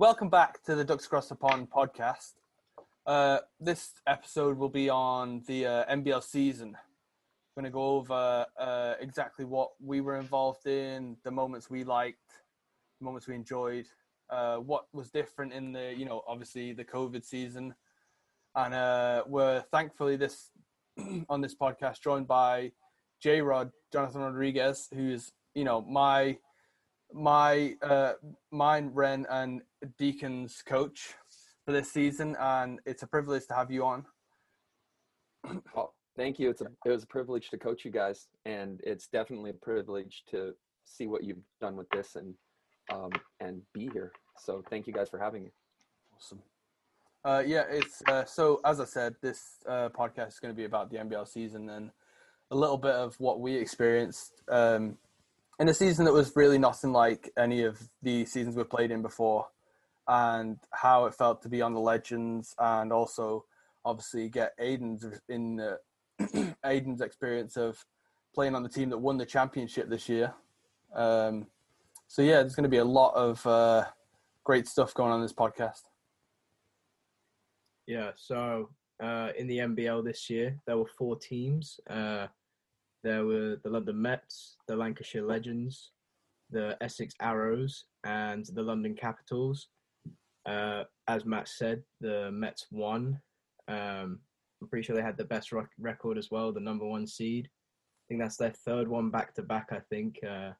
Welcome back to the Ducks Across the Pond podcast. Uh, this episode will be on the uh, NBL season. We're going to go over uh, exactly what we were involved in, the moments we liked, the moments we enjoyed, uh, what was different in the, you know, obviously the COVID season. And uh, we're thankfully this on this podcast joined by J Rod, Jonathan Rodriguez, who's, you know, my my uh, mine, Ren, and Deacon's coach for this season, and it's a privilege to have you on. Oh, thank you. It's a it was a privilege to coach you guys, and it's definitely a privilege to see what you've done with this and um, and be here. So thank you guys for having me. Awesome. Uh, yeah, it's uh, so as I said, this uh, podcast is going to be about the NBL season and a little bit of what we experienced um, in a season that was really nothing like any of the seasons we've played in before, and how it felt to be on the Legends, and also obviously get Aiden's in Aiden's experience of playing on the team that won the championship this year. Um, so yeah, there's going to be a lot of uh, great stuff going on this podcast. Yeah, so uh, in the NBL this year, there were four teams. Uh, there were the London Mets, the Lancashire Legends, the Essex Arrows, and the London Capitals. Uh, as Matt said, the Mets won. Um, I'm pretty sure they had the best rec- record as well, the number one seed. I think that's their third one back to back. I think uh,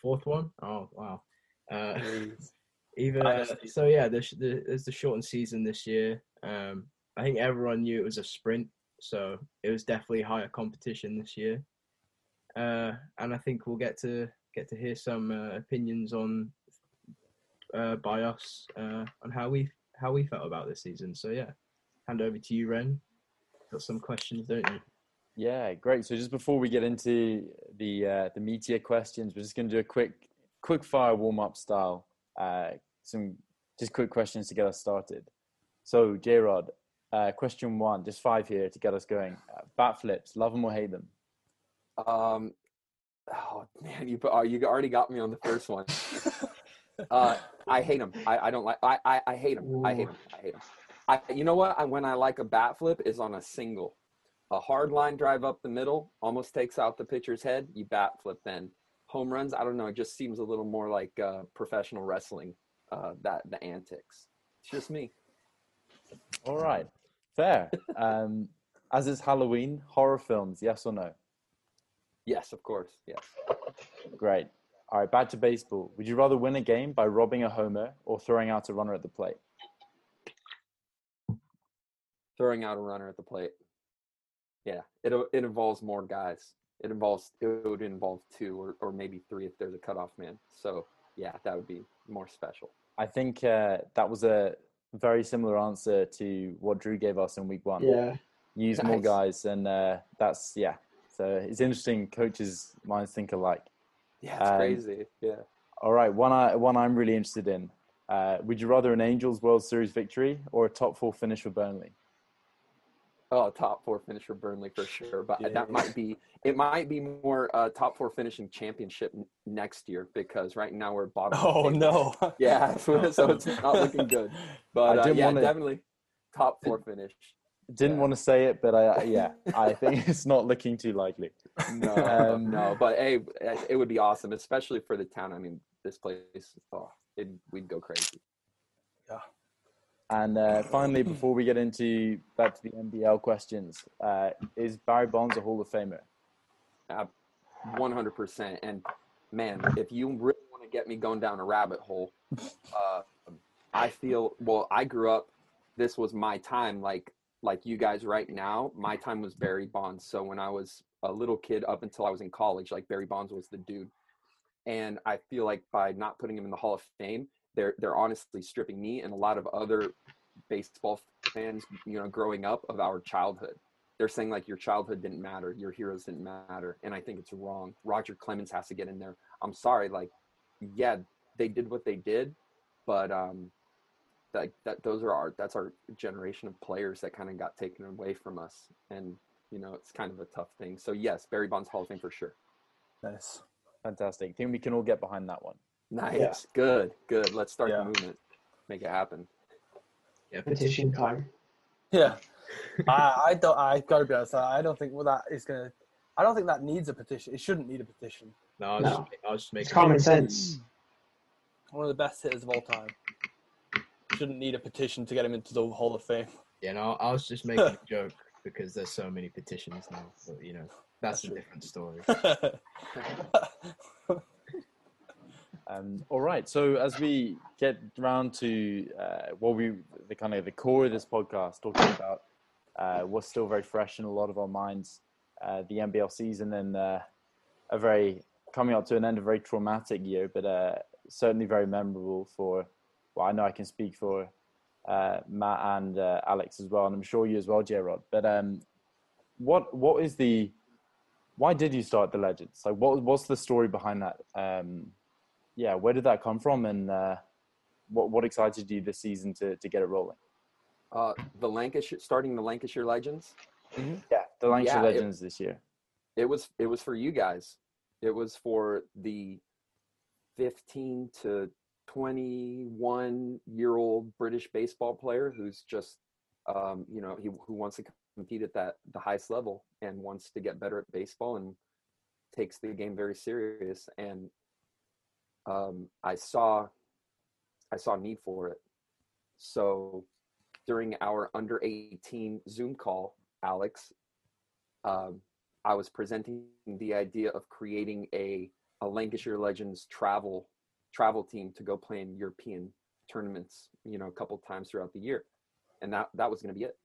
fourth one. Oh wow! Uh, even uh, so, yeah. There's the, there's the shortened season this year. Um, I think everyone knew it was a sprint, so it was definitely higher competition this year. Uh, and I think we'll get to get to hear some uh, opinions on uh, by us uh, on how we how we felt about this season. So yeah, hand over to you, Ren. Got some questions, don't you? Yeah, great. So just before we get into the uh, the meteor questions, we're just going to do a quick quick fire warm up style. Uh, some just quick questions to get us started. So J Rod, uh, question one, just five here to get us going. Uh, bat flips, love them or hate them? Um, oh man, you put, oh, you already got me on the first one. uh, I hate them. I, I don't like. I, I, I hate them. I hate them. I hate them. I, you know what? I, when I like a bat flip is on a single, a hard line drive up the middle, almost takes out the pitcher's head. You bat flip then. Home runs. I don't know. It just seems a little more like uh, professional wrestling. Uh, that the antics. It's just me. All right, fair. um, as is Halloween, horror films, yes or no? Yes, of course. Yes. Great. All right, back to baseball. Would you rather win a game by robbing a homer or throwing out a runner at the plate? Throwing out a runner at the plate. Yeah, it it involves more guys. It involves it would involve two or, or maybe three if there's a cutoff man. So yeah, that would be more special. I think uh, that was a very similar answer to what Drew gave us in week one. Yeah. Use Nice. more guys, and uh, that's yeah. So it's interesting. Coaches' minds think alike. Yeah, it's Um, crazy. Yeah. All right, one I one I'm really interested in. Uh, would you rather an Angels World Series victory or a top four finish for Burnley? Oh, a top four finish for Burnley for sure. But Yeah. that might be it. Might be more uh, top four finishing championship n- next year because right now we're bottom. Oh no! Yeah, so it's not looking good. But uh, yeah, definitely top four finish. Didn't Yeah. want to say it, but I yeah, I think it's not looking too likely. No, Um, no, but hey, it would be awesome, especially for the town. I mean, this place, oh, it, we'd go crazy. Yeah. And uh, finally, before we get into back to the NBL questions, uh, is Barry Bonds a Hall of Famer? One hundred percent. And man, if you really want to get me going down a rabbit hole, uh, I feel well. I grew up. This was my time. Like like you guys right now. My time was Barry Bonds. So when I was a little kid, up until I was in college, like Barry Bonds was the dude. And I feel like by not putting him in the Hall of Fame, they're they're honestly stripping me and a lot of other baseball fans, you know, growing up of our childhood they're saying like your childhood didn't matter, your heroes didn't matter, and I think it's wrong. Roger Clemens has to get in there. I'm sorry, like, yeah, they did what they did, but um, that that those are our that's our generation of players that kind of got taken away from us, and you know it's kind of a tough thing. So yes, Barry Bonds Hall of Fame for sure. Nice, fantastic. think we can all get behind that one. Nice, Yeah. good, good. Let's start Yeah. the movement. make it happen. Yeah, Petition time. Yeah, I, I don't. I gotta be honest. I don't think well, that is gonna. I don't think that needs a petition. It shouldn't need a petition. No, I was, No. Just, I was just It's common sense. One of the best hitters of all time. Shouldn't need a petition to get him into the Hall of Fame. Yeah, no, I was just making a joke because there's so many petitions now. But you know, that's, That's a true. different story. Um, all right. So as we get round to uh, what we the kind of the core of this podcast, talking about uh, what's still very fresh in a lot of our minds, uh, the NBL season and uh, a very coming up to an end, a very traumatic year, but uh, certainly very memorable for. Well, I know I can speak for uh, Matt and uh, Alex as well, and I'm sure you as well, J Rod. But um, what what is the why did you start the Legends? Like, what what's the story behind that? Um, yeah, where did that come from, and uh, what what excited you this season to to get it rolling? Uh, the Lancashire, starting the Lancashire Legends. Yeah, the Lancashire Yeah, it- Legends this year. It was it was for you guys. It was for the 15 to 21 year old British baseball player who's just um, you know he who wants to compete at that the highest level and wants to get better at baseball and takes the game very serious and um, I saw I saw need for it. So during our under 18 Zoom call, Alex, um, I was presenting the idea of creating a, a Lancashire Legends travel travel team to go play in European tournaments, you know, a couple times throughout the year, and that that was going to be it.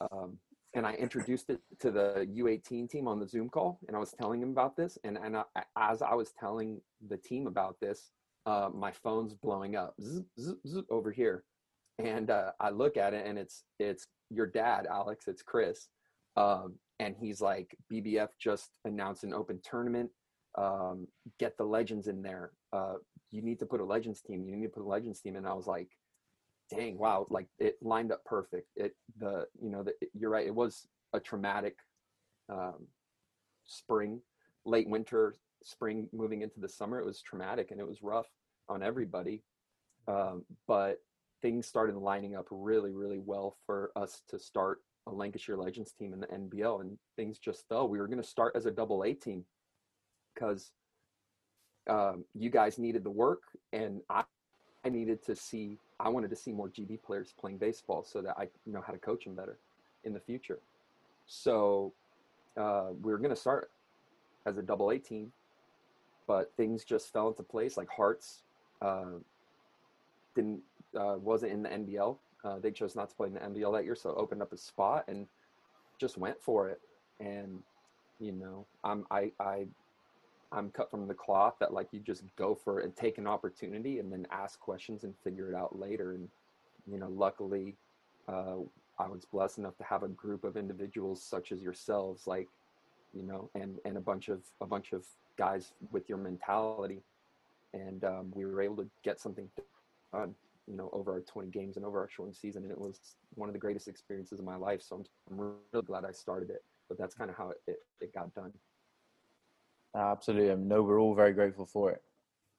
Um, and I introduced it to the U18 team on the Zoom call, and I was telling them about this. And and I, as I was telling the team about this, uh, my phone's blowing up zzz, zzz, zzz, over here, and uh, I look at it, and it's it's your dad, Alex. It's Chris, um, and he's like, BBF just announced an open tournament. Um, get the legends in there. Uh, you need to put a legends team. You need to put a legends team. And I was like, dang, wow, like it lined up perfect. It the you know the, you're right. It was a traumatic um, spring, late winter, spring moving into the summer. It was traumatic and it was rough on everybody. Um, but things started lining up really, really well for us to start a Lancashire Legends team in the NBL, and things just fell. We were going to start as a double A team because um, you guys needed the work, and I, I needed to see. I wanted to see more GB players playing baseball so that I know how to coach them better in the future. So uh, we were going to start as a double A team, but things just fell into place. Like Herts uh, didn't uh, wasn't in the NBL. Uh, they chose not to play in the NBL that year, so opened up a spot and just went for it. And you know, I'm I I I'm cut from the cloth that like you just go for it and take an opportunity and then ask questions and figure it out later. And you know, luckily, uh, I was blessed enough to have a group of individuals such as yourselves, like you know, and and a bunch of a bunch of guys with your mentality, and um, we were able to get something done. You know, over our 20 games and over our shortened season, and it was one of the greatest experiences of my life. So I'm, I'm really glad I started it. But that's kind of how it, it, it got done. Absolutely. I mean, no, we're all very grateful for it.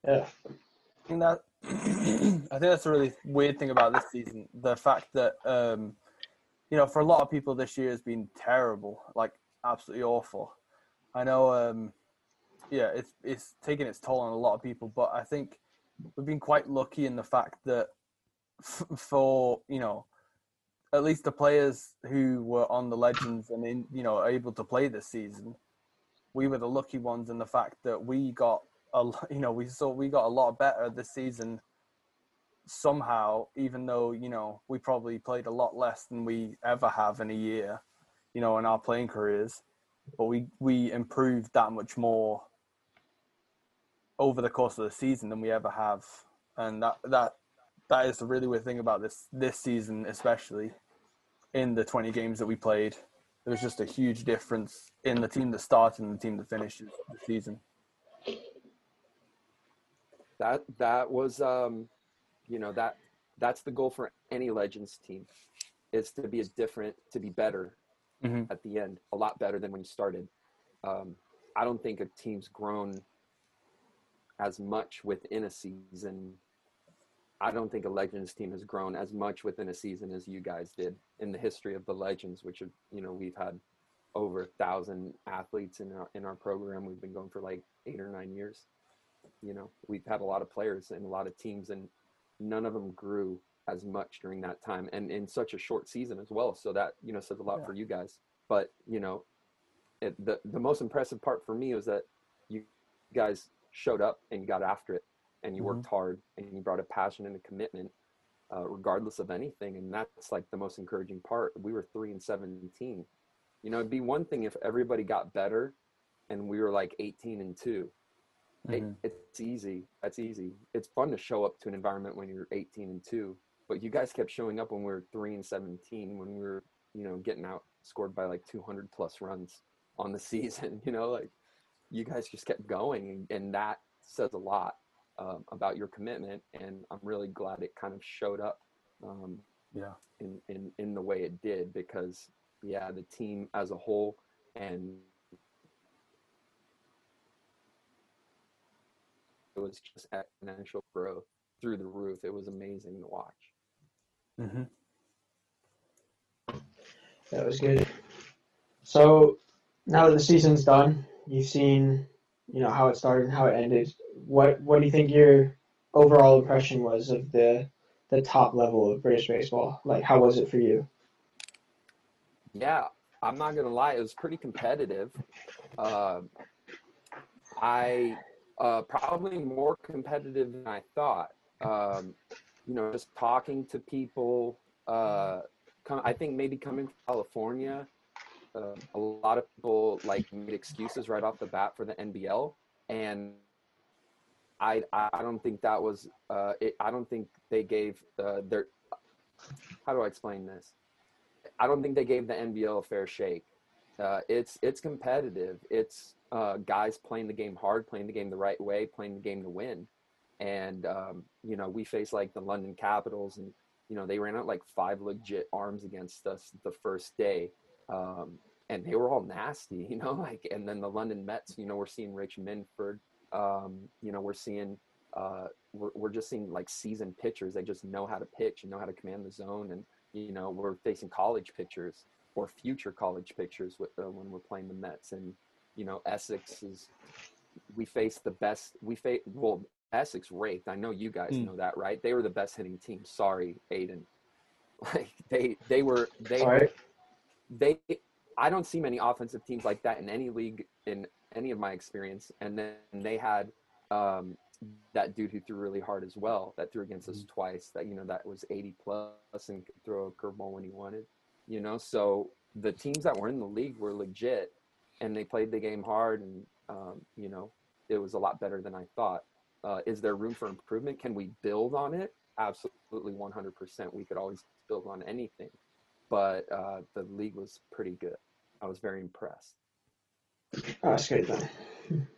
Yeah. I think that I think that's a really weird thing about this season. The fact that um, you know, for a lot of people, this year has been terrible, like absolutely awful. I know, um, yeah, it's it's taken its toll on a lot of people, but I think we've been quite lucky in the fact that f- for you know, at least the players who were on the legends and in you know able to play this season, we were the lucky ones in the fact that we got a you know we saw we got a lot better this season somehow even though you know we probably played a lot less than we ever have in a year you know in our playing careers. But we we improved that much more over the course of the season than we ever have. And that that that is the really weird thing about this this season especially in the 20 games that we played there was just a huge difference in the team that started and the team that finished the season that that was um you know that that's the goal for any legends team is to be a different to be better Mhm. at the end a lot better than when you started um i don't think a team's grown as much within a season I don't think a Legends team has grown as much within a season as you guys did in the history of the Legends, which have, you know, we've had over a thousand athletes in our in our program. We've been going for like eight or nine years. You know, we've had a lot of players and a lot of teams, and none of them grew as much during that time, and in such a short season as well. So that you know says a lot Yeah. for you guys. But you know, it, the the most impressive part for me was that you guys showed up and got after it, and you worked hard, and you brought a passion and a commitment, uh, regardless of anything. And that's like the most encouraging part. We were three and seventeen. You know, it'd be one thing if everybody got better, and we were like eighteen and 2 Hey, Mhm. it's easy. That's easy. It's fun to show up to an environment when you're 18 and two, but you guys kept showing up when we were three and 17, when we were, you know, getting out scored by like 200 plus runs on the season. You know, like you guys just kept going, and, and that says a lot um, about your commitment. And I'm really glad it kind of showed up um, Yeah. in, in in the way it did because, yeah, the team as a whole and it was just exponential growth through the roof. It was amazing to watch. Mm-hmm. That was good. So now that the season's done, you've seen, you know, how it started and how it ended. What what do you think your overall impression was of the the top level of British baseball? Like, how was it for you? Yeah, I'm not gonna lie, it was pretty competitive. Uh, I uh, probably more competitive than I thought. Um, you know, just talking to people. Uh, come, I think maybe coming from California, uh, a lot of people like made excuses right off the bat for the NBL, and I I don't think that was uh, it, I don't think they gave uh, their how do I explain this? I don't think they gave the NBL a fair shake. Uh, it's it's competitive. It's uh, guys playing the game hard, playing the game the right way, playing the game to win. And um, you know, we faced like the London Capitals, and you know they ran out like five legit arms against us the first day, um, and they were all nasty. You know, like and then the London Mets. You know, we're seeing Rich Minford. Um, you know, we're seeing uh, we're we're just seeing like seasoned pitchers. They just know how to pitch and know how to command the zone and you know we're facing college pitchers or future college pitchers with, uh, when we're playing the Mets and you know Essex is we face the best we face well Essex raked I know you guys Mm. know that right they were the best hitting team sorry Aiden like they they were they they I don't see many offensive teams like that in any league in any of my experience. And then they had um, that dude who threw really hard as well. That threw against us twice. That you know that was 80 plus and could throw a curveball when he wanted. You know, so the teams that were in the league were legit, and they played the game hard, and um, you know it was a lot better than I thought. Uh, is there room for improvement? Can we build on it? Absolutely, 100%. We could always build on anything, but uh, the league was pretty good. I was very impressed. Oh, that's great then.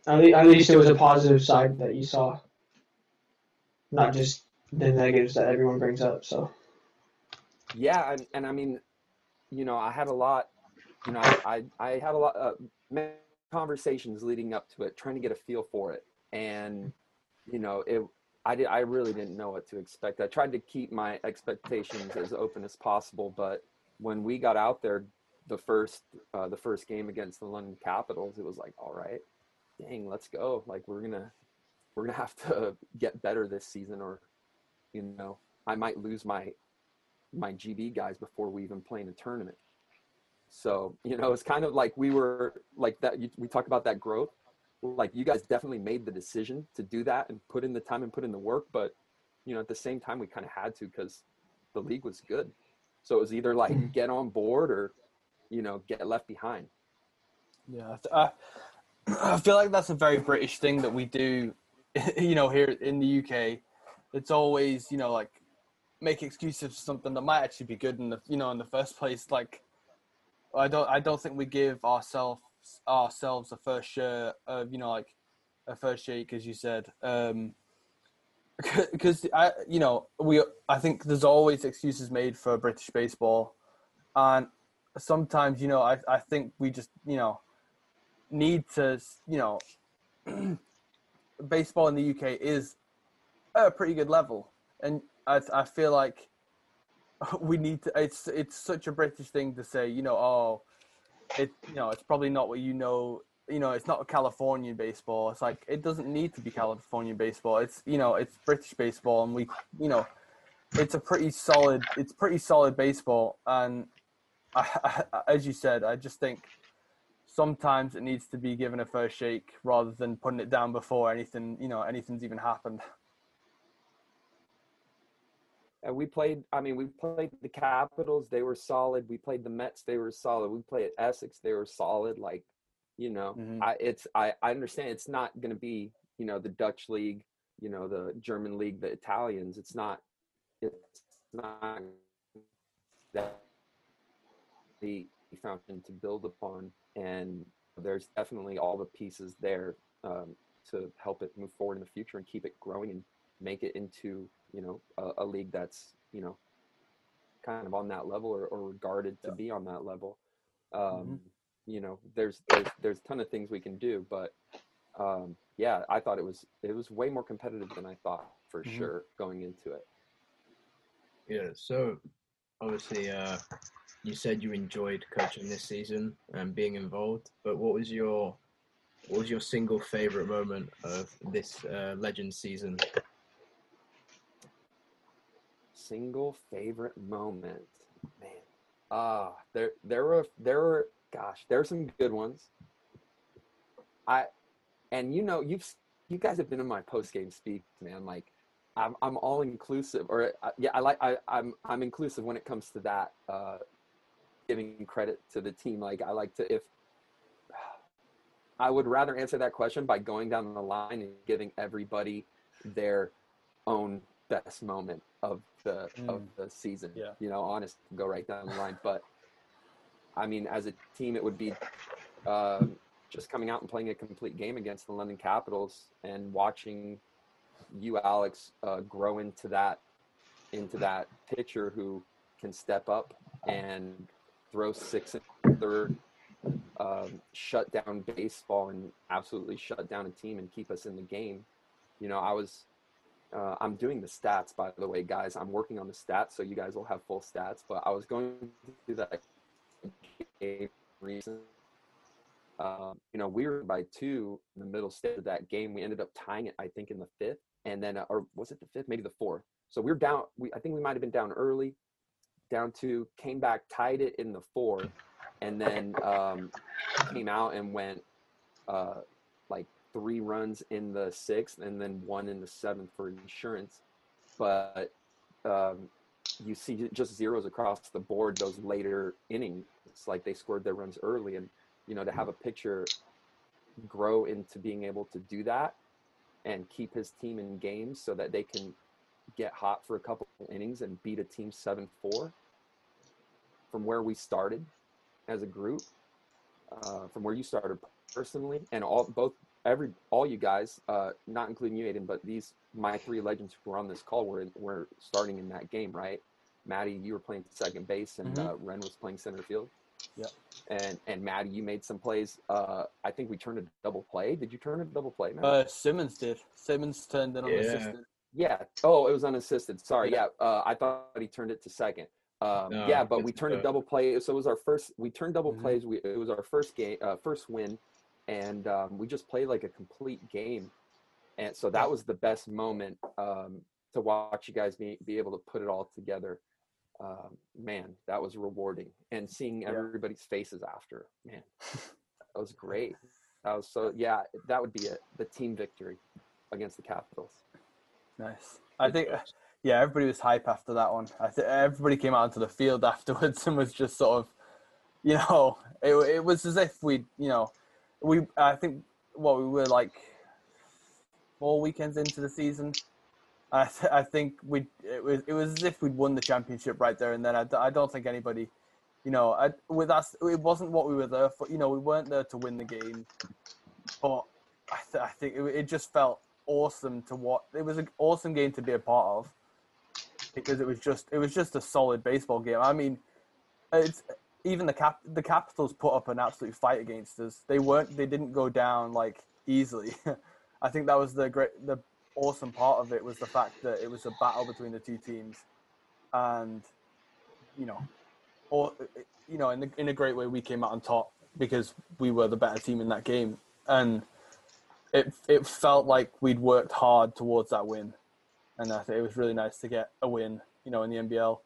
At least, at least it was a positive side that you saw, not just the negatives that everyone brings up. So Yeah, and, and I mean, you know, I had a lot, you know, I I, I had a lot of many conversations leading up to it, trying to get a feel for it, and you know, it. I did. I really didn't know what to expect. I tried to keep my expectations as open as possible, but when we got out there, the first uh, the first game against the London Capitals, it was like, all right, dang, let's go. Like we're gonna we're gonna have to get better this season, or you know, I might lose my my GB guys before we even play in a tournament. So, you know, it's kind of like we were like that. You, we talk about that growth. Like you guys definitely made the decision to do that and put in the time and put in the work. But, you know, at the same time, we kind of had to because the league was good. So it was either like get on board or, you know, get left behind. Yeah, I, I feel like that's a very British thing that we do. You know, here in the UK, it's always you know like make excuses for something that might actually be good in the you know in the first place. Like, I don't I don't think we give ourselves ourselves a first share of you know like a first shake as you said. Um, because I you know we I think there's always excuses made for British baseball, and sometimes you know I I think we just you know need to you know baseball in the UK is at a pretty good level. and I I feel like we need to. It's it's such a British thing to say. You know, oh, it you know it's probably not what you know. You know, it's not a Californian baseball. It's like it doesn't need to be Californian baseball. It's you know it's British baseball, and we you know it's a pretty solid. It's pretty solid baseball, and I, I, as you said, I just think sometimes it needs to be given a first shake rather than putting it down before anything you know anything's even happened. And we played. I mean, we played the Capitals. They were solid. We played the Mets. They were solid. We played Essex. They were solid. Like, you know, Mhm. I it's I I understand it's not going to be you know the Dutch league, you know the German league, the Italians. It's not. It's not that the fountain to build upon, and there's definitely all the pieces there um, to help it move forward in the future and keep it growing and make it into you know a, a league that's you know kind of on that level or, or regarded to Yeah. be on that level um you know there's there's there's a ton of things we can do but um yeah i thought it was it was way more competitive than i thought for Mhm. sure going into it Yeah, so obviously, uh, you said you enjoyed coaching this season and being involved, but what was your what was your single favorite moment of this uh, legend season? single favorite moment man ah there there were there were gosh there are some good ones i and you know you've you guys have been in my post game speak man like i'm i'm all inclusive or uh, yeah i like i i'm i'm inclusive when it comes to that uh giving credit to the team like i like to if i would rather answer that question by going down the line and giving everybody their own best moment of the of Mm. the season. Yeah. You know, honest, go right down the line. But I mean, as a team, it would be um, just coming out and playing a complete game against the London Capitals and watching you, Alex, uh, grow into that into that pitcher who can step up and throw six and third, um, shut down baseball and absolutely shut down a team and keep us in the game. You know, I was uh, I'm doing the stats, by the way, guys. I'm working on the stats, so you guys will have full stats. But I was going through that game recently. Um, you know, we were by two in the middle stage of that game. We ended up tying it, I think, in the fifth, and then, uh, or was it the fifth? Maybe the fourth. So we are down. We I think we might have been down early, down two, came back, tied it in the fourth, and then um, came out and went uh, like three runs in the sixth and then one in the seventh for insurance. But um, you see just zeros across the board those later innings. It's like they scored their runs early, and you know to have a pitcher grow into being able to do that and keep his team in games so that they can get hot for a couple innings and beat a team seven four from where we started as a group, uh, from where you started personally, and all both every all you guys, uh, not including you, Aiden, but these my three legends who were on this call were were starting in that game, right? Maddie, you were playing second base, and Mhm. uh, Ren was playing center field. Yeah. And and Maddie, you made some plays. Uh, I think we turned a double play. Did you turn a double play, Matt? Uh, Simmons did. Simmons turned in Yeah. unassisted. yeah. Oh, it was unassisted. Sorry. Yeah. Yeah. Uh, I thought he turned it to second. Um, No, yeah, but we turned a double play. So it was our first. We turned double Mhm. plays. We, it was our first game, uh, first win, and um, we just played like a complete game. And so that was the best moment um, to watch you guys be be able to put it all together. Um, man, that was rewarding, and seeing everybody's faces after, man, that was great. That was so. Yeah, that would be it. The team victory against the Capitals. Nice. I think, yeah, everybody was hype after that one. I think everybody came out onto the field afterwards and was just sort of, you know, it, it was as if we, you know, we. I think what we were like four weekends into the season. I, th- I think we it was it was as if we'd won the championship right there and then. I don't think anybody, you know, I, with us it wasn't what we were there for. You know, we weren't there to win the game, but I, th- I think it, it just felt awesome to watch. It was an awesome game to be a part of because it was just it was just a solid baseball game. I mean, it's even the cap the Capitals put up an absolute fight against us. They weren't they didn't go down like easily. I think that was the great the awesome part of it was the fact that it was a battle between the two teams, and you know, or you know, in the, in a great way, we came out on top because we were the better team in that game, and it it felt like we'd worked hard towards that win, and I think it was really nice to get a win, you know, in the NBL.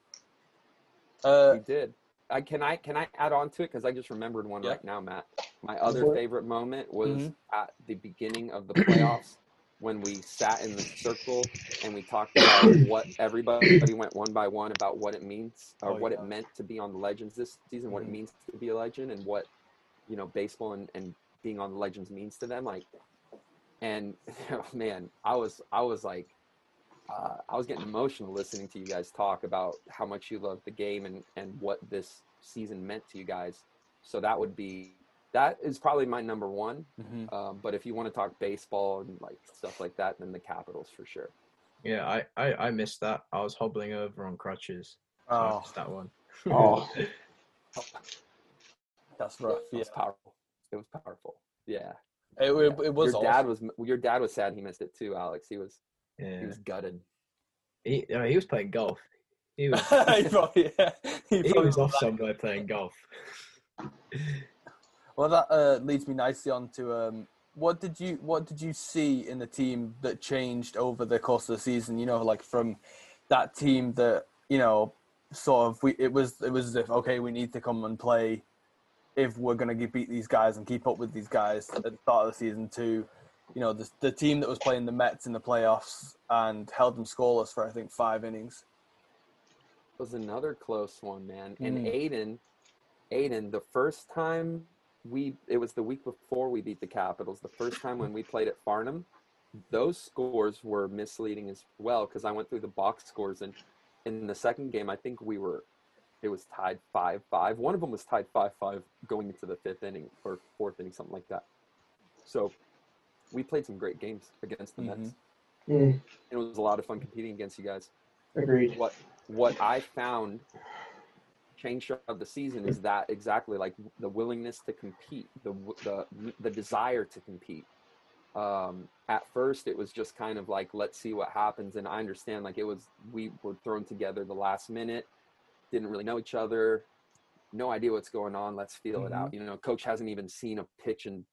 Uh, we did. I can I can I add on to it because I just remembered one Yeah. right now, Matt. My other favorite moment was Mhm. at the beginning of the playoffs when we sat in the circle and we talked about what everybody went one by one about what it means or Oh, what yeah. it meant to be on the Legends this season, what Mhm. it means to be a legend, and what you know baseball and, and being on the Legends means to them. Like, and man, I was I was like uh, I was getting emotional listening to you guys talk about how much you love the game and, and what this season meant to you guys. So that would be that is probably my number one. mhm. Um, but if you want to talk baseball and like stuff like that, then the Capitals for sure. Yeah, I, I, I missed that. I was hobbling over on crutches. So Oh, missed that one. Oh, that's rough. Yeah. It was powerful. It was powerful. Yeah. it, it, Yeah. it was. your dad was your dad was sad he missed it too, Alex. He was he was gutted. He, uh, he was playing golf. He was, he probably, yeah, he he probably was off somewhere playing golf. Well, that uh, leads me nicely on to um, what did you what did you see in the team that changed over the course of the season? You know, like from that team that you know, sort of we it was it was as if okay, we need to come and play if we're going to beat these guys and keep up with these guys at the start of the season. To you know, the the team that was playing the Mets in the playoffs and held them scoreless for I think five innings. was another close one, man. And Mm. Aiden, Aiden, the first time we, it was the week before we beat the Capitals. The first time when we played at Farnham, those scores were misleading as well because I went through the box scores and in the second game, I think we were, it was tied five five. One of them was tied five five going into the fifth inning or fourth inning, something like that. So we played some great games against the Mets. mm, It was a lot of fun competing against you guys agreed. what what I found change of the season is that exactly like the willingness to compete, the the the desire to compete. Um, at first, it was just kind of like let's see what happens, and I understand like it was we were thrown together the last minute, didn't really know each other, no idea what's going on. Let's feel it out. You know, coach hasn't even seen a pitch in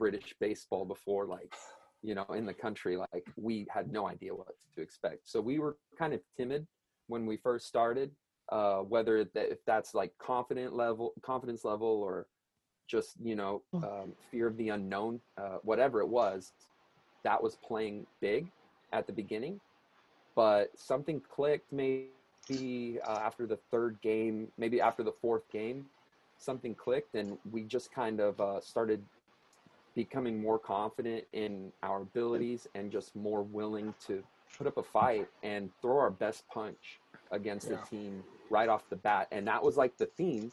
British baseball before, like you know, in the country. Like we had no idea what to expect, so we were kind of timid when we first started uh, whether that if that's like confident level confidence level or just you know um, fear of the unknown uh, whatever it was that was playing big at the beginning but something clicked maybe uh, after the third game maybe after the fourth game something clicked and we just kind of uh, started becoming more confident in our abilities and just more willing to put up a fight and throw our best punch against Yeah. the team right off the bat. And that was like the theme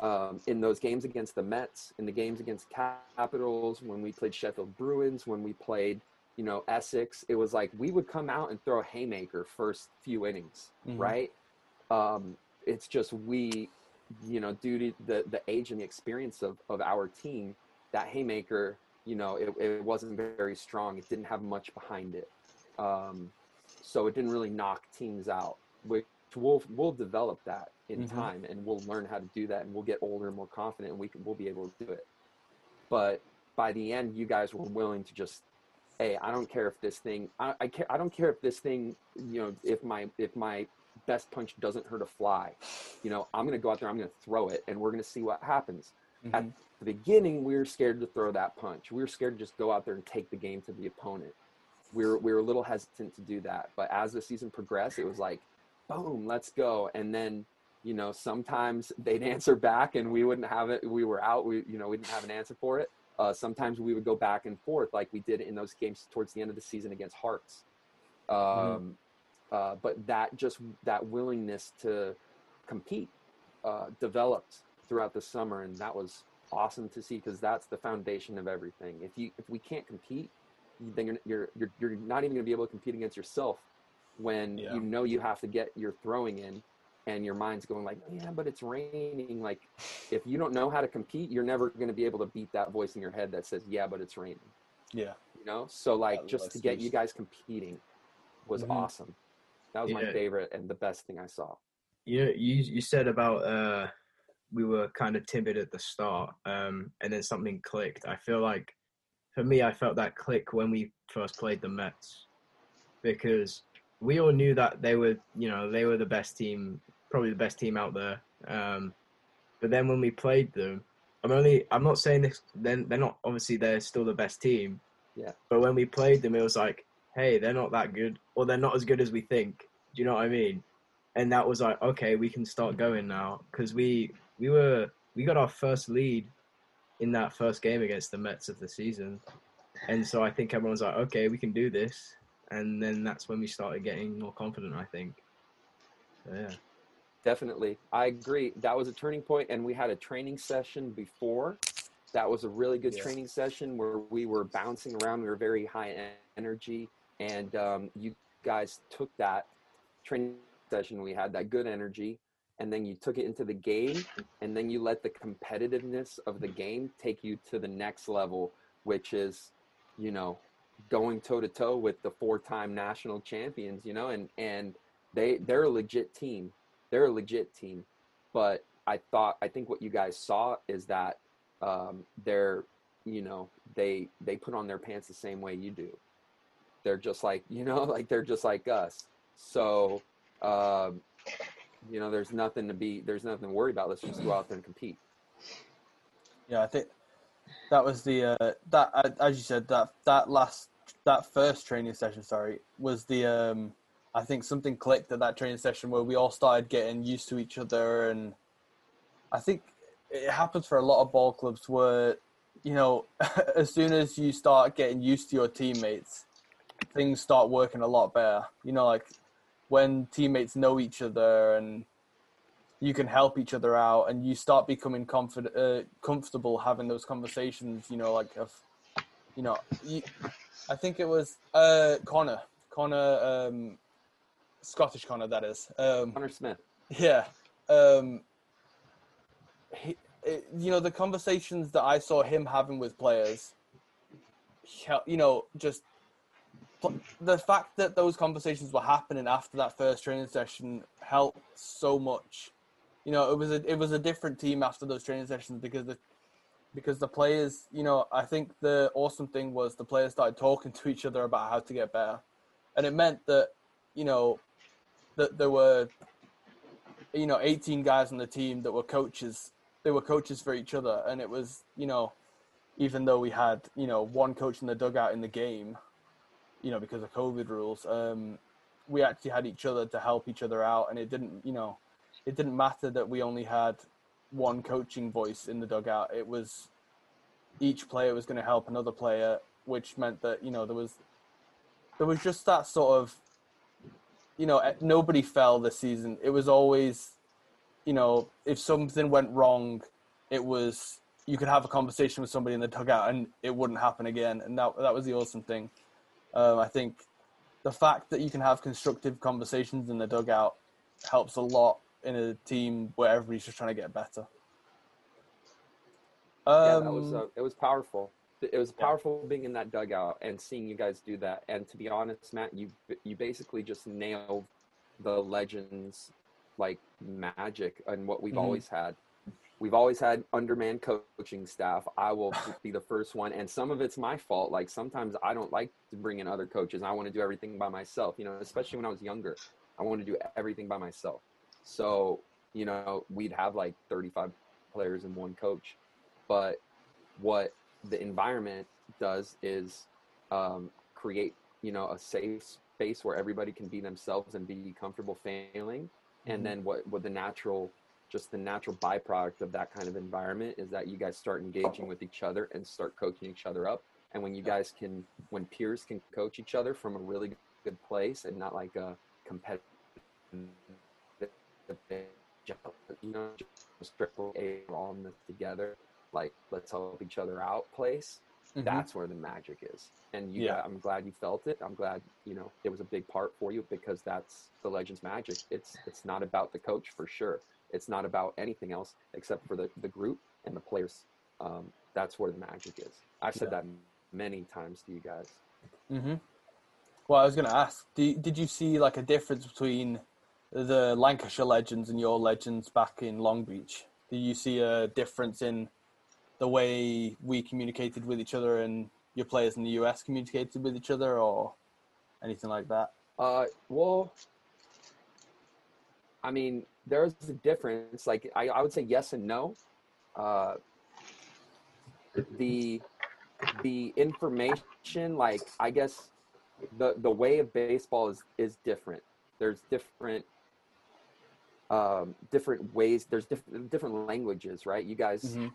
um, in those games against the Mets, in the games against Capitals, when we played Sheffield Bruins, when we played, you know, Essex. It was like we would come out and throw a haymaker first few innings, Mhm. right? Um, it's just we, you know, due to the, the age and the experience of, of our team, that haymaker, you know, it, it wasn't very strong. It didn't have much behind it. Um, so it didn't really knock teams out, which we'll, we'll develop that in Mhm. time and we'll learn how to do that and we'll get older and more confident and we can, we'll be able to do it. But by the end, you guys were willing to just, Hey, I don't care if this thing, I, I care. I don't care if this thing, you know, if my, if my best punch doesn't hurt a fly, you know, I'm going to go out there, I'm going to throw it and we're going to see what happens at Mhm. the beginning we were scared to throw that punch. We were scared to just go out there and take the game to the opponent. We were, we were a little hesitant to do that but as the season progressed it was like boom let's go. And then you know sometimes they'd answer back and we wouldn't have it we were out we you know we didn't have an answer for it. Uh, sometimes we would go back and forth like we did in those games towards the end of the season against Herts. Um, uh, but that just that willingness to compete uh, developed throughout the summer, and that was awesome to see because that's the foundation of everything. If you if we can't compete, then you're you're you're, you're not even going to be able to compete against yourself when Yeah. you know you have to get your throwing in, and your mind's going like, yeah, but it's raining. Like, if you don't know how to compete, you're never going to be able to beat that voice in your head that says, yeah, but it's raining. Yeah. You know, so like Yeah, just to get you guys competing was Mhm. awesome. That was my favorite and the best thing I saw. You you you said about uh, we were kind of timid at the start, um, and then something clicked. I feel like, for me, I felt that click when we first played the Mets, because we all knew that they were, you know, they were the best team, probably the best team out there. Um, but then when we played them, I'm only, I'm not saying this. Then they're not obviously they're still the best team. Yeah. But when we played them, it was like, hey, they're not that good, or they're not as good as we think. Do you know what I mean? and that was like okay we can start going now because we we were we got our first lead in that first game against the Mets of the season and so I think everyone's like okay we can do this and then that's when we started getting more confident I think so, yeah Definitely. I agree. That was a turning point, and we had a training session before. That was a really good Yeah. training session where we were bouncing around. We were very high energy, and um, you guys took that training session. We had that good energy, and then you took it into the game, and then you let the competitiveness of the game take you to the next level, which is, you know, going toe to toe with the four-time national champions. You know, and and they they're a legit team they're a legit team. But I thought I think what you guys saw is that um, they're you know they they put on their pants the same way you do. They're just like you know like they're just like us. So um, you know there's nothing to be there's nothing to worry about. Let's just go out there and compete. Yeah, I think that was the uh, that as you said that that last that first training session. Sorry, was the um, I think something clicked at that training session where we all started getting used to each other, and I think it happens for a lot of ball clubs where you know as soon as you start getting used to your teammates, things start working a lot better. You know, like when teammates know each other and you can help each other out and you start becoming confident uh, comfortable having those conversations you know like of you know you, i think it was uh connor connor um scottish connor that is um Hunter Smith. yeah um he, it, you know the conversations that i saw him having with players you know just the fact that those conversations were happening after that first training session helped so much. You know, it was a it was a different team after those training sessions because the because the players, you know, I think the awesome thing was the players started talking to each other about how to get better, and it meant that you know that there were you know 18 guys on the team that were coaches. They were coaches for each other, and it was you know even though we had you know one coach in the dugout in the game, you know because of COVID rules, um, we actually had each other to help each other out, and it didn't you know it didn't matter that we only had one coaching voice in the dugout. It was each player was going to help another player, which meant that you know there was there was just that sort of you know eh, nobody fell this season. It was always you know if something went wrong, it was you could have a conversation with somebody in the dugout and it wouldn't happen again, and that that was the awesome thing. Um, I think the fact that you can have constructive conversations in the dugout helps a lot in a team where everybody's just trying to get better. yeah, Um, that was uh, it was powerful. It was powerful being in that dugout and seeing you guys do that. And to be honest, Matt, you you basically just nailed the legends like magic and what we've Mhm. always had. We've always had undermanned coaching staff. I will be the first one, and some of it's my fault. Like sometimes I don't like to bring in other coaches. I want to do everything by myself. You know, especially when I was younger, I wanted to do everything by myself. So you know, we'd have like 35 players and one coach. But what the environment does is um, create, you know, a safe space where everybody can be themselves and be comfortable failing. And then what, what the natural, just the natural byproduct of that kind of environment is that you guys start engaging with each other and start coaching each other up. And when you guys can, when peers can coach each other from a really good place and not like a competitive, you know, just strictly a we're all in this together, like let's help each other out place. mhm. That's where the magic is. And you, Yeah. got, I'm glad you felt it. I'm glad you know it was a big part for you because that's the Legends magic. It's it's not about the coach for sure. It's not about anything else except for the the group and the players. Um, that's where the magic is. I've said Yeah. that many times to you guys. Mm-hmm. Well, I was going to ask, did, did you see like a difference between the Lancashire legends and your legends back in Long Beach? Did you see a difference in the way we communicated with each other and your players in the US communicated with each other or anything like that? Uh, well, I mean, there's a difference. Like, I, I would say yes and no. Uh, the the information, like, I guess the the way of baseball is is different. There's different um, different ways. There's different different languages, right? You guys Mm-hmm.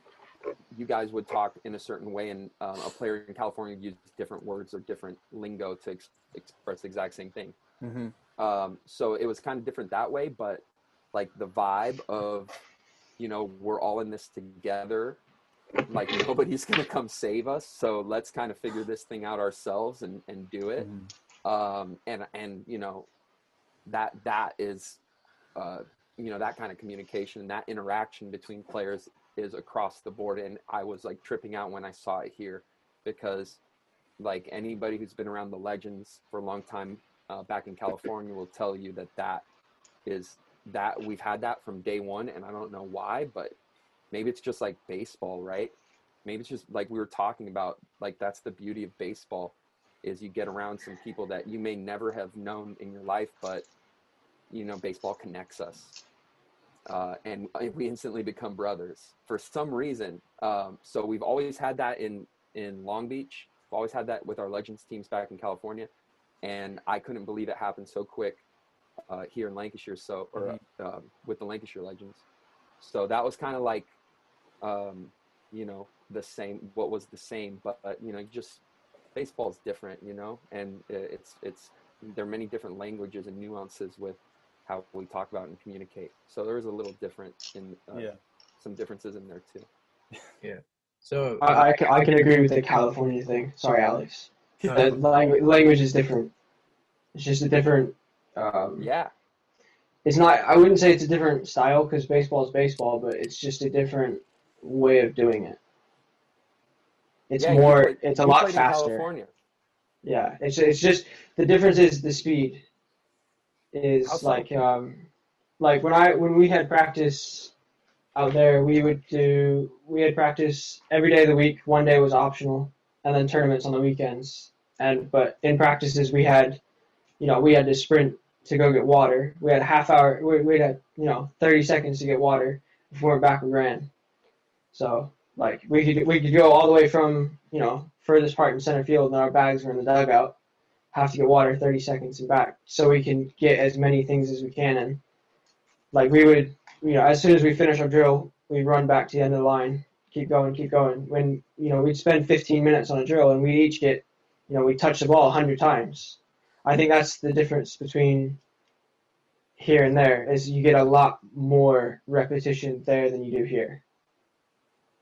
you guys would talk in a certain way, and um, a player in California uses different words or different lingo to ex- express the exact same thing. Mm-hmm. Um, so it was kind of different that way, but like the vibe of, you know, we're all in this together. Like nobody's gonna come save us, so let's kind of figure this thing out ourselves and and do it. Um, and and you know, that that is, uh, you know, that kind of communication, and that interaction between players is across the board. And I was like tripping out when I saw it here, because like anybody who's been around the legends for a long time uh, back in California will tell you that that is that we've had that from day one, and I don't know why, but maybe it's just like baseball, right? Maybe it's just like we were talking about, like that's the beauty of baseball, is you get around some people that you may never have known in your life, but you know, baseball connects us. Uh, and we instantly become brothers for some reason. Um, so we've always had that in in Long Beach. We've always had that with our Legends teams back in California, and I couldn't believe it happened so quick uh, here in Lancashire. So, or um, with the Lancashire Legends. So that was kind of like, um, you know, the same. What was the same, but uh, you know, just baseball is different, you know, and uh, it's it's there are many different languages and nuances with how we talk about and communicate. So there is a little different in uh, Yeah. some differences in there too. Yeah. So I, I, can, I can agree with the California thing. Sorry, Alex. uh, The language, language is different. It's just a different. Um, Yeah, It's not. I wouldn't say it's a different style because baseball is baseball, but it's just a different way of doing it. It's yeah, more. played- it's a lot faster. Yeah, it's it's just the difference is the speed. Is like um, like when I when we had practice out there, we would do we had practice every day of the week. One day was optional, and then tournaments on the weekends. And but in practices we had, you know, we had to sprint to go get water. We had a half hour. We we had you know thirty seconds to get water before back we ran. So like we could we could go all the way from you know furthest part in center field, and our bags were in the dugout. Have to get water thirty seconds and back, so we can get as many things as we can. And like we would, you know, as soon as we finish our drill, we'd run back to the end of the line, keep going, keep going. When you know we'd spend fifteen minutes on a drill, and we each get, you know, we touch the ball a hundred times. I think that's the difference between here and there is you get a lot more repetition there than you do here.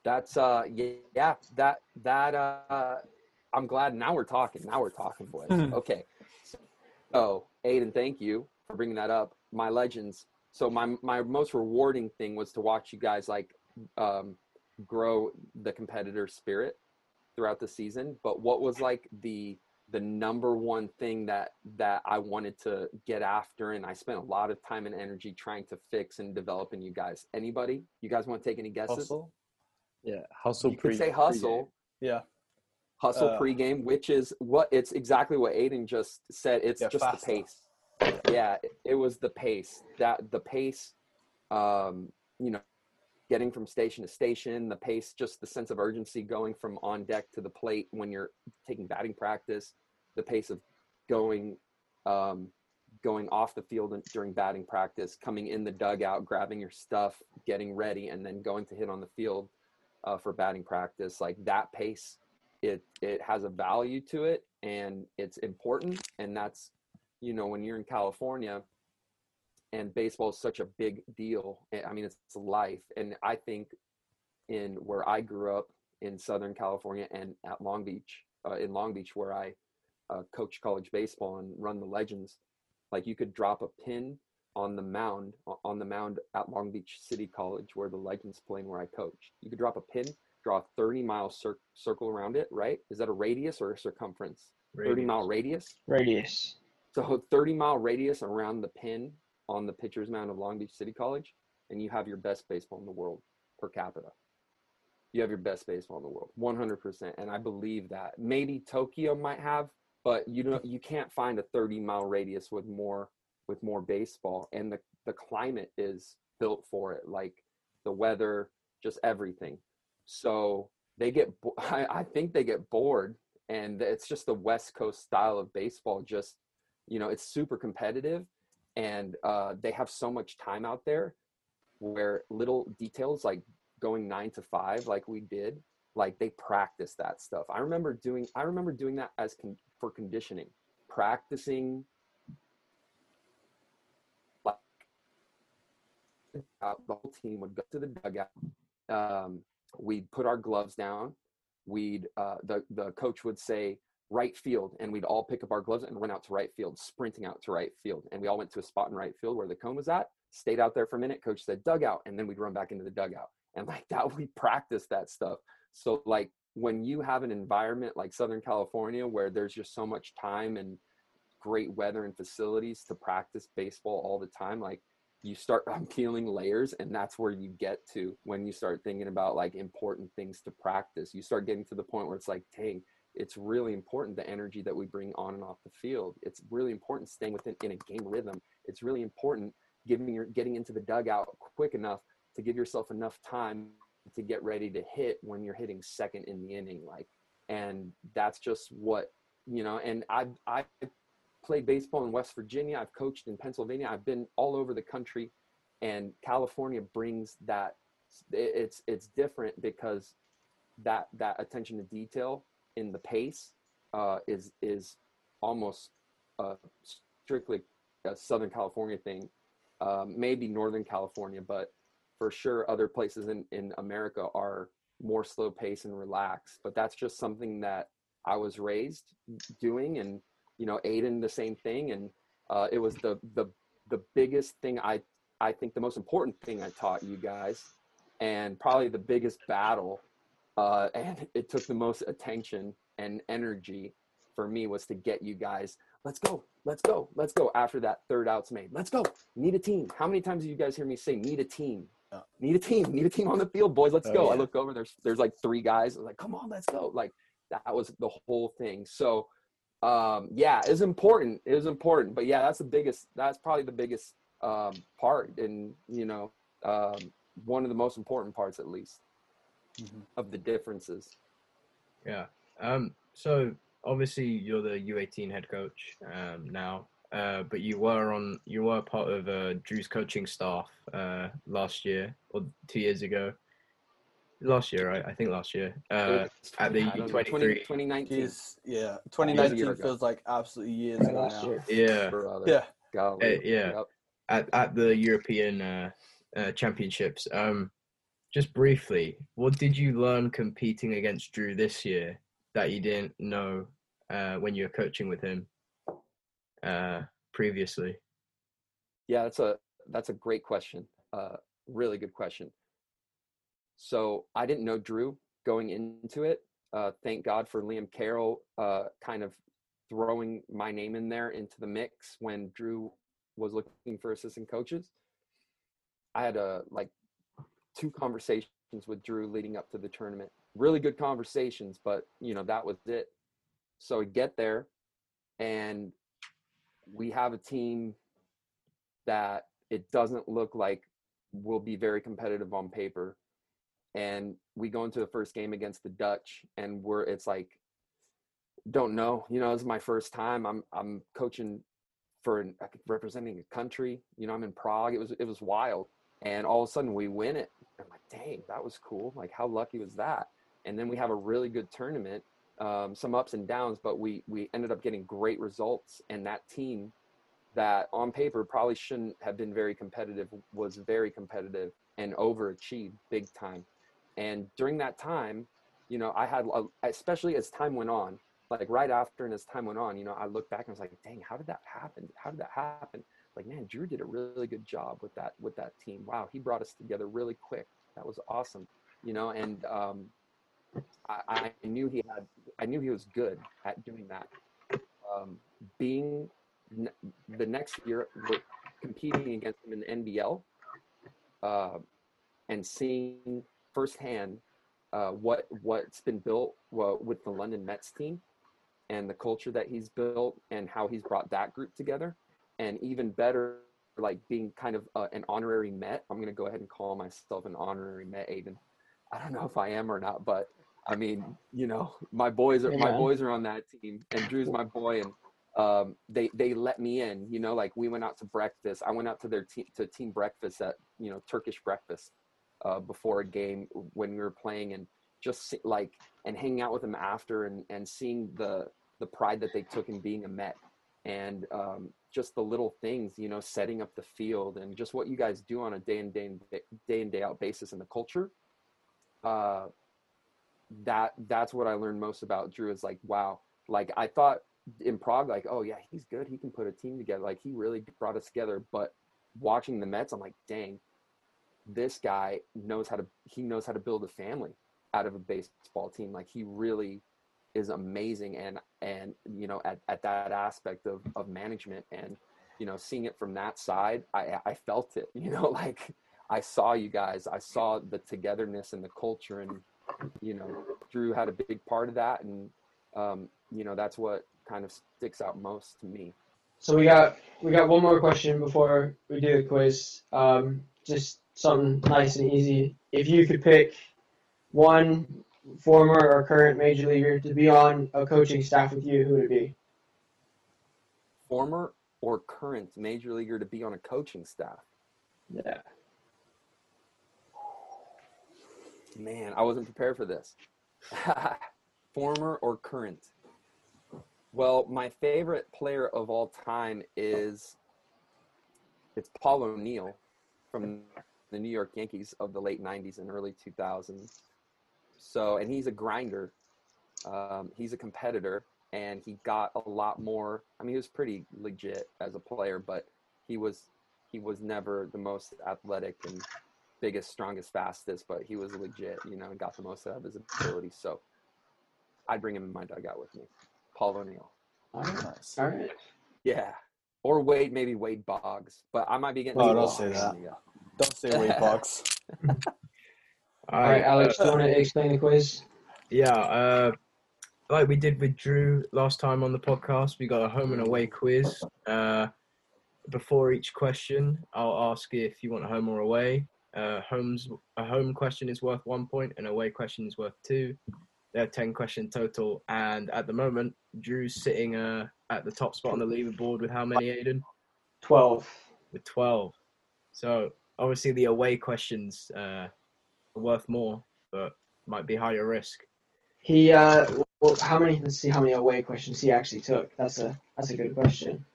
That's uh yeah, yeah that that uh I'm glad now we're talking. Now we're talking, boys. Mhm. okay. So Aiden, thank you for bringing that up. My legends. So my my most rewarding thing was to watch you guys like um grow the competitor spirit throughout the season. But what was like the the number one thing that that I wanted to get after and I spent a lot of time and energy trying to fix and develop in you guys. Anybody? You guys want to take any guesses? Hustle. Yeah, hustle. you pre- could say hustle. Yeah. Hustle Uh, pregame, which is what it's exactly what Aiden just said. It's Yeah, just faster. the pace. Yeah, it, it was the pace. That the pace, um, you know, getting from station to station, the pace, just the sense of urgency going from on deck to the plate when you're taking batting practice, the pace of going um, going off the field during batting practice, coming in the dugout, grabbing your stuff, getting ready, and then going to hit on the field uh, for batting practice. Like that pace it it has a value to it and it's important and that's you know when you're in california and baseball is such a big deal eh, i mean it's, life and i think in where i grew up in southern california and at long beach uh, in long beach where i uh, coach college baseball and run the legends like you could drop a pin on the mound on the mound at long beach city college where the legends play and where i coach you could drop a pin draw a 30 mile cir- circle around it, right? Is that a radius or a circumference? 30 mile radius. Radius. So 30 mile radius around the pin on the pitcher's mound of Long Beach City College, and you have your best baseball in the world per capita. You have your best baseball in the world, 100%. And I believe that maybe Tokyo might have, but you know you can't find a 30 mile radius with more with more baseball, and the the climate is built for it, like the weather, just everything. So they get, I, I think they get bored, and it's just the West Coast style of baseball. Just you know, it's super competitive, and uh, they have so much time out there where little details like going nine to five, like we did, like they practice that stuff. I remember doing, I remember doing that as con- for conditioning, practicing like the whole team would go to the dugout. Um, we'd put our gloves down. We'd uh, the the coach would say right field, and we'd all pick up our gloves and run out to right field, sprinting out to right field. And we all went to a spot in right field where the cone was at. Stayed out there for a minute. Coach said dugout, and then we'd run back into the dugout. And like that, we practiced that stuff. So like when you have an environment like Southern California where there's just so much time and great weather and facilities to practice baseball all the time, like you start peeling layers and that's where you get to when you start thinking about like important things to practice. You start getting to the point where it's like, dang, it's really important the energy that we bring on and off the field. It's really important staying within in a game rhythm. It's really important giving your getting into the dugout quick enough to give yourself enough time to get ready to hit when you're hitting second in the inning like and that's just what you know and i i played baseball in west virginia i've coached in pennsylvania i've been all over the country and california brings that it's it's different because that that attention to detail in the pace uh, is is almost uh, strictly a southern california thing um, maybe northern california but for sure other places in, in america are more slow pace and relaxed but that's just something that i was raised doing and you know aiden the same thing and uh, it was the the the biggest thing i i think the most important thing i taught you guys and probably the biggest battle uh, and it took the most attention and energy for me was to get you guys let's go let's go let's go after that third out's made let's go need a team how many times do you guys hear me say need a team. Need a team. Need a team on the field boys. Let's Oh, go. I look over. There's there's like three guys. I'm like come on let's go. Like that was the whole thing. So um yeah it's important. It was important. But yeah that's the biggest that's probably the biggest um part and you know um one of the most important parts at least Mhm. of the differences. Yeah. Um. So obviously you're the U18 head coach um, now, uh, but you were on you were part of uh, Drew's coaching staff uh, last year or two years ago. Last year, right? I think last year. Uh, at the I don't know, 23. 2019 Jeez, yeah, 2019 feels like absolutely years Right, ago last now. year. yeah. Yeah, Golly. Eh, yeah. Yep. at, at the European uh, uh, Championships. Um, just briefly, what did you learn competing against Drew this year that you didn't know uh, when you were coaching with him uh, previously? Yeah, that's a that's a great question. Uh, really good question. So I didn't know Drew going into it. Uh, thank God for Liam Carroll uh, kind of throwing my name in there into the mix when Drew was looking for assistant coaches. I had a like two conversations with Drew leading up to the tournament. Really good conversations, but you know that was it. So we get there, and we have a team that it doesn't look like will be very competitive on paper. And we go into the first game against the Dutch, and we're it's like don't know. You know, it's my first time. I'm I'm coaching for an, representing a country. You know, I'm in Prague. It was it was wild, and all of a sudden we win it. I'm like, dang, that was cool. Like, how lucky was that? And then we have a really good tournament, um, some ups and downs, but we we ended up getting great results. And that team, that on paper probably shouldn't have been very competitive, was very competitive and overachieved big time. And during that time, you know, I had, especially as time went on, like right after and as time went on, you know, I looked back and was like, dang, how did that happen? How did that happen? Like, man, Drew did a really good job with that with that team. Wow, he brought us together really quick. That was awesome, you know. And um, I, I knew he had. I knew he was good at doing that. Um, being n- the next year, competing against him in the NBL, uh, and seeing firsthand uh, what what's been built with the London Mets team, and the culture that he's built, and how he's brought that group together, and even better, like being kind of uh, an honorary Met. I'm gonna go ahead and call myself an honorary Met, Aiden. I don't know if I am or not, but I mean, you know, my boys are my boys are on that team, and Drew's my boy, and um, they they let me in. You know, like we went out to breakfast. I went out to their team to team breakfast at you know Turkish breakfast uh, before a game when we were playing, and just see, like and hanging out with them after, and and seeing the the pride that they took in being a Met, and um, just the little things, you know, setting up the field, and just what you guys do on a day in day in day in day out basis in the culture. Uh, that that's what I learned most about Drew is like, wow, like I thought in Prague, like, oh yeah, he's good. He can put a team together. Like he really brought us together. But watching the Mets, I'm like, dang, this guy knows how to he knows how to build a family out of a baseball team. Like he really is amazing and and you know at, at that aspect of, of management and you know seeing it from that side I I felt it you know like I saw you guys I saw the togetherness and the culture and you know Drew had a big part of that and um, you know that's what kind of sticks out most to me So we got we got one more question before we do the quiz. Um, just something nice and easy. If you could pick one former or current major leaguer to be on a coaching staff with you, who would it be? former or current major leaguer to be on a coaching staff Yeah. Man, I wasn't prepared for this. Former or current? Well, my favorite player of all time is it's Paul O'Neill from the New York Yankees of the late '90s and early 2000s. So, and he's a grinder. Um, he's a competitor, and he got a lot more. I mean, he was pretty legit as a player, but he was he was never the most athletic and biggest, strongest, fastest, but he was legit, you know, and got the most out of his ability. So I'd bring him in my dugout with me. Paul O'Neill. All right. Nice. All right. Yeah. Or Wade, maybe Wade Boggs. But I might be getting Oh, don't say that. Yeah. Don't say Wade Boggs. All right, Alex, do you want to explain the quiz? Yeah, uh, like we did with Drew last time on the podcast, we got a home and away quiz. Uh, before each question, I'll ask you if you want home or away. Uh, homes a home question is worth one point, and away question is worth two. There are ten question total, and at the moment, Drew's sitting uh, at the top spot on the leaderboard with how many, Aiden? Twelve. With twelve. So obviously, the away questions uh, are worth more, but might be higher risk. He uh, well, how many? Let's see how many away questions he actually took. That's a that's a good question.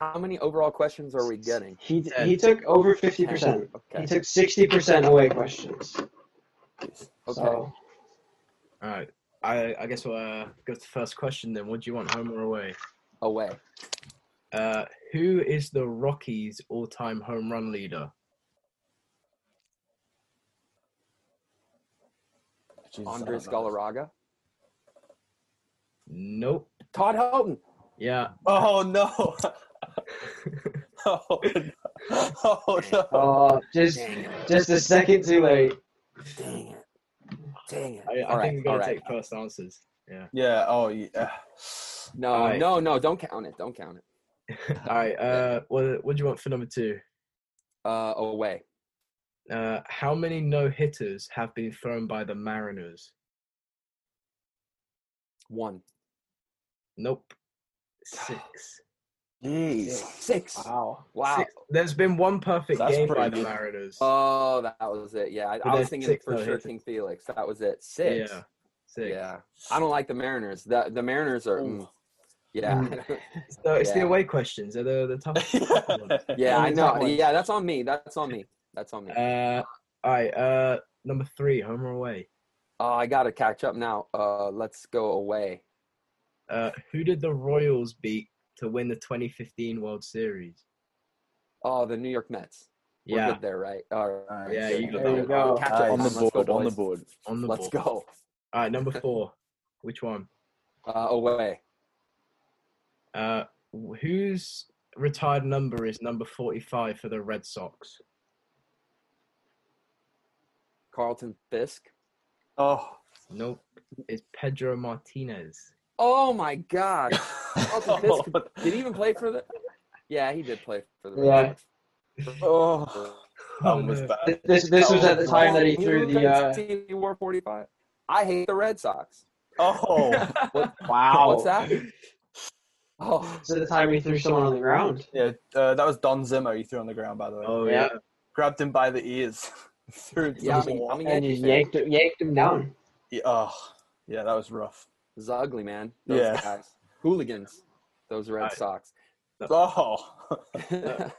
How many overall questions are we getting? He he took over fifty percent. He took sixty percent away questions. Okay. So All right. I I guess we'll uh, go to the first question then. What do you want, home or away? Away. Uh, who is the Rockies' all-time home run leader? Jesus, Andres. Galarraga. Nope. Todd Helton. Yeah. Oh no! oh, no. oh no! uh, just just a second too late. Dang it. Dang it. I, I all right. think we're all gonna right. take first answers. Yeah. Yeah. Oh yeah. No, Alright. no, no. Don't count it. Don't count it. All right. Uh, what what do you want for number two? Uh, away. Uh, how many no hitters have been thrown by the Mariners? One. Nope. Six. Jeez. Six. Wow. Wow. Six. There's been one perfect That's game by pretty the. Mariners. Oh, that was it. Yeah, I, I was thinking for sure. King Felix. That was it. Six. Yeah. Six. Yeah. I don't like the Mariners. The the Mariners are. mm, yeah. So it's the away questions. They're the the tough. ones. yeah, I know. Yeah, that's on me. That's on me. That's on me. Uh, all right. Uh, number three, home or away. Oh, I gotta catch up now. Uh, let's go away. Uh, who did the Royals beat to win the 2015 World Series? Oh, the New York Mets. We're Yeah, good there, right? All right. Yeah, you got There you go. Catch Nice. on the Let's go, board, on the board. on the board. Let's ball. go. All right, number four. Which one? Uh, away. Uh, whose retired number is number 45 for the Red Sox? Carlton Fisk. Oh, Nope. It's Pedro Martinez. Oh my God. Carlton Fisk. Did he even play for the? Yeah, he did play for the. Yeah. Sox. oh, that Oh, one was bad. This this was at the time that he threw the. Uh, He wore 45. I hate the Red Sox. Oh, wow. What's that? Oh, This is at the time he threw someone on the ground. yeah, uh, that was Don Zimmer. He threw on the ground, by the way. Oh, Yeah. yeah. Grabbed him by the ears, threw him to yeah. the I'm. I'm And he Yankee fan. yanked him, yanked him down. Yeah, oh, yeah, that was rough. It's ugly, man. Those Yeah. guys. Hooligans. Those Red Right. Sox. Oh,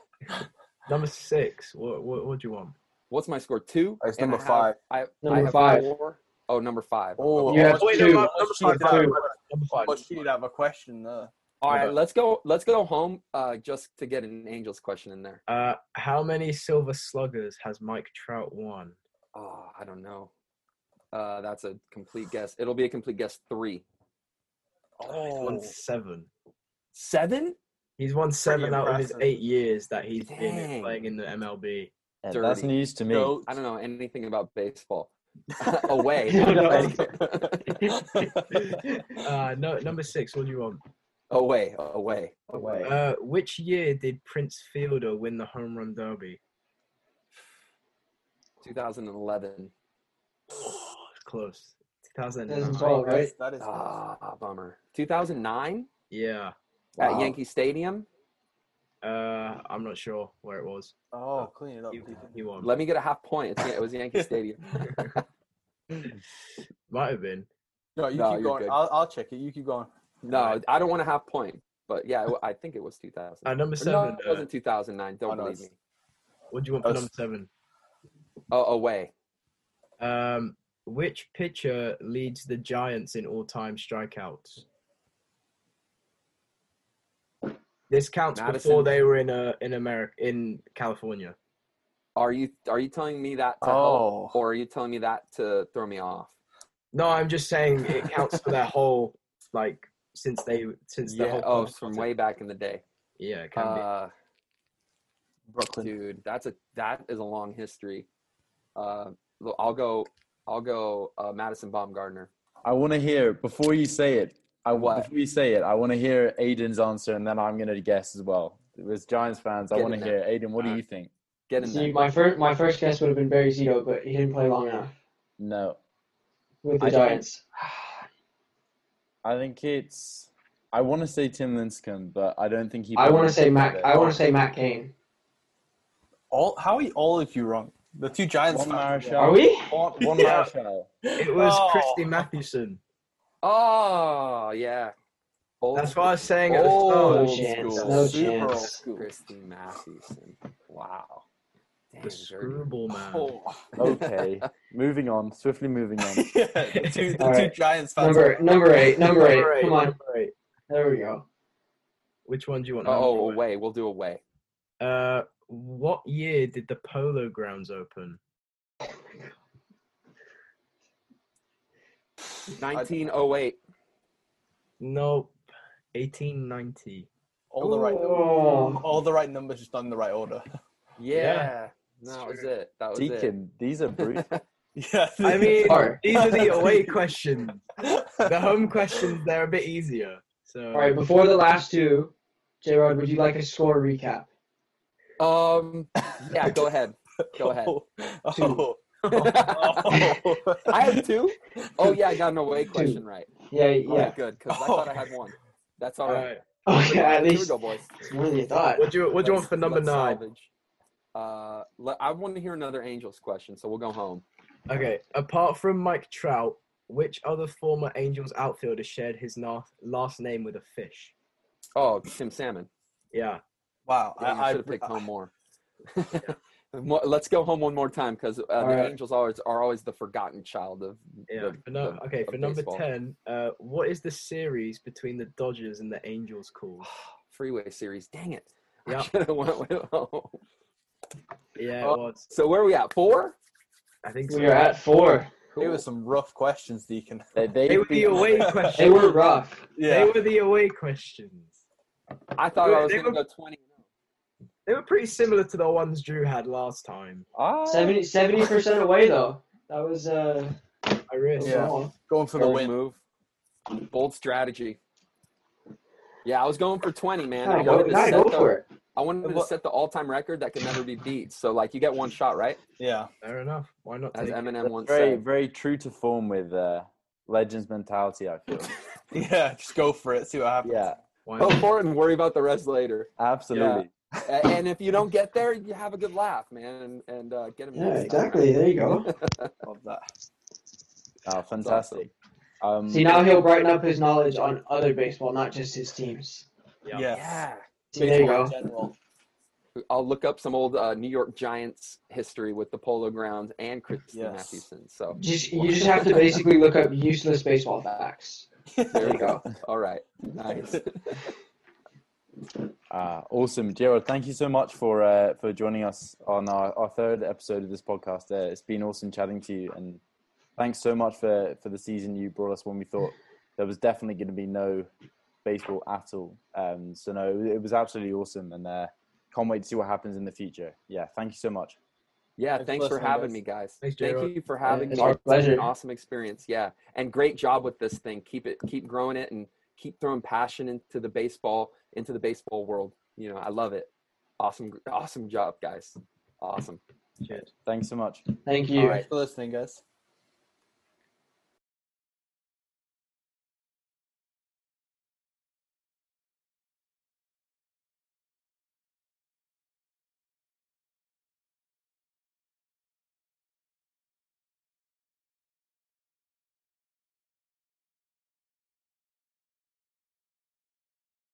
Number six. What, what, what do you want? What's my score? Two. It's And number I have- five. I, Number I have five. Four. Oh, number five. oh, You have oh, two. number You five. two. Number five. But she'd have a question there. All right, let's go. Let's go home. Uh, just to get an Angels question in there. Uh, how many Silver Sluggers has Mike Trout won? Oh, I don't know. Uh, that's a complete guess. It'll be a complete guess. Three. He's Oh, won seven. Seven. He's won seven out of his eight years that he's been playing in the MLB. Yeah, that's news to me. goat. I don't know anything about baseball. Away. No, no. Uh, no, number six. What do you want? away. Away. Away. Uh, which year did Prince Fielder win the home run derby? 2011. Oh, close. 2009. 2012, right? That's- that is. Ah, bummer. 2009 Yeah. at Wow. Yankee Stadium. Uh, I'm not sure where it was. oh, clean it up. He, Deacon. he won. Let me get a half point. It's, it was Yankee Stadium. Might have been. No, you No, keep going. good. I'll, I'll check it. You keep going. No, I don't want a half point. But yeah, I think it was 2000. Uh, number Or seven. No, it uh, wasn't 2009. Don't Oh, no, believe me. what do you want for number seven? Oh, away. Um, which pitcher leads the Giants in all-time strikeouts? This counts Madison. before they were in uh, in America in California. Are you are you telling me that to Oh. help, or are you telling me that to throw me off? No, I'm just saying it counts for their whole like since they since the Yeah. whole Oh, from way back in the day. yeah it can be. Uh, Brooklyn. dude, that's a that is a long history. Uh, I'll go. I'll go. Uh, Madison Baumgartner. I want to hear before you say it. I What? before you say it, I want to hear Aiden's answer, and then I'm gonna guess as well. As Giants fans, I want to hear. Aiden. What do Alright. you think? Get in See, there. my first my first guess would have been Barry Zito, but he didn't play long enough No, with the I Giants. I think it's. I want to say Tim Lincecum, but I don't think he. I want to say Matt. I want to say Matt Cain. All how are you, all of you wrong? The two Giants. One fans Marshall. Are we? One, one Yeah. Marshall. It was Oh. Christy Mathewson. Oh yeah. Old That's what I was saying at school. the Old. No school. chance. school. No Super old chance. school. Christy Mathewson. Wow. Damn, The dirty. screwball man. Oh. Okay, moving on. Swiftly moving on. yeah, the two, the two right. Giants fans. Number number eight. Number eight. Number eight, Come on. number eight. There we go. Which one do you want? Oh, away. We'll do away. Uh, what year did the Polo Grounds open? 1908. Nope. 1890. all the right, Oh. all the right numbers, just done in the right order. Yeah. It's that was it. That was it. Deacon, these are brutal. Yeah, I mean, Alright. these are the away questions. The home questions, they're a bit easier. So, All right. Before the last two, J Rod, would you like a score recap? Um. Yeah. Go ahead. Go ahead. Oh. Oh. I have two. Oh yeah, I got an away question right. Yeah. Okay, Yeah. good because I thought I had one. That's all all right. right. Okay. At Here we least go, boys. it's more than you thought. What do you What do you want for number let's nine? salvage. Uh, let, I want to hear another Angels question, so we'll go home. Okay. Apart from Mike Trout, which other former Angels outfielder shared his na- last name with a fish? Oh, Tim Salmon. Yeah. Wow, Dang, I, I, should have picked home more. More- Let's go home one more time because uh, the right. Angels always are always the forgotten child of. Yeah. the- for no, the- okay. of For number baseball. ten, uh, what is the series between the Dodgers and the Angels called? Freeway series. Dang it! I Yeah. should have went with. Yeah, it Oh. was. So where are we at? Four? I think so. We are at four. It was some rough questions, Deacon. They, they, They were the beat- away They questions. were rough. Yeah. They were the away questions. I thought I was going to go 20. They were pretty similar to the ones Drew had last time. Ah, 70 percent away though. That was uh. I risk. Yeah. small. Going for the win. move. Bold strategy. Yeah, I was going for 20, man. I Gotta go, wanted to set go the, for it. I wanted to set the all-time record that can never be beat. So like you get one shot, right? Yeah. Fair enough. Why not As take it? Eminem once very, said. very true to form with uh, Legends mentality, I feel. Yeah, just go for it. See what happens. Yeah, Why Go for it and worry about the rest later. absolutely. A- and if you don't get there, you have a good laugh, man, and, and uh, get him. Yeah, exactly. There you go. Love that. Oh, fantastic. Um, See now he'll brighten up his knowledge on other baseball, not just his teams. Yeah. Yes. Yeah. See, there you go. general. I'll look up some old uh, New York Giants history with the Polo Grounds and Christy Yes. Mathewson. So Just you just have to basically look up useless baseball facts. There you go. all right, nice. Uh, awesome, J-Rod. Thank you so much for uh, for joining us on our, our third episode of this podcast. Uh, it's been awesome chatting to you, and thanks so much for for the season you brought us when we thought there was definitely going to be no baseball at all. Um, so no, it was absolutely awesome, and uh, can't wait to see what happens in the future. Yeah, thank you so much. Yeah, Thanks thanks for for having guys. me, guys. Thanks, Thank J-Rod. you for having it's me. our It's an pleasure. awesome experience. Yeah, and great job with this thing. Keep it, keep growing it, and keep throwing passion into the baseball, into the baseball world. You know, I love it. Awesome, awesome job, guys. Awesome. Cheers. Thanks so much. Thank you. All right. Thanks for listening, guys.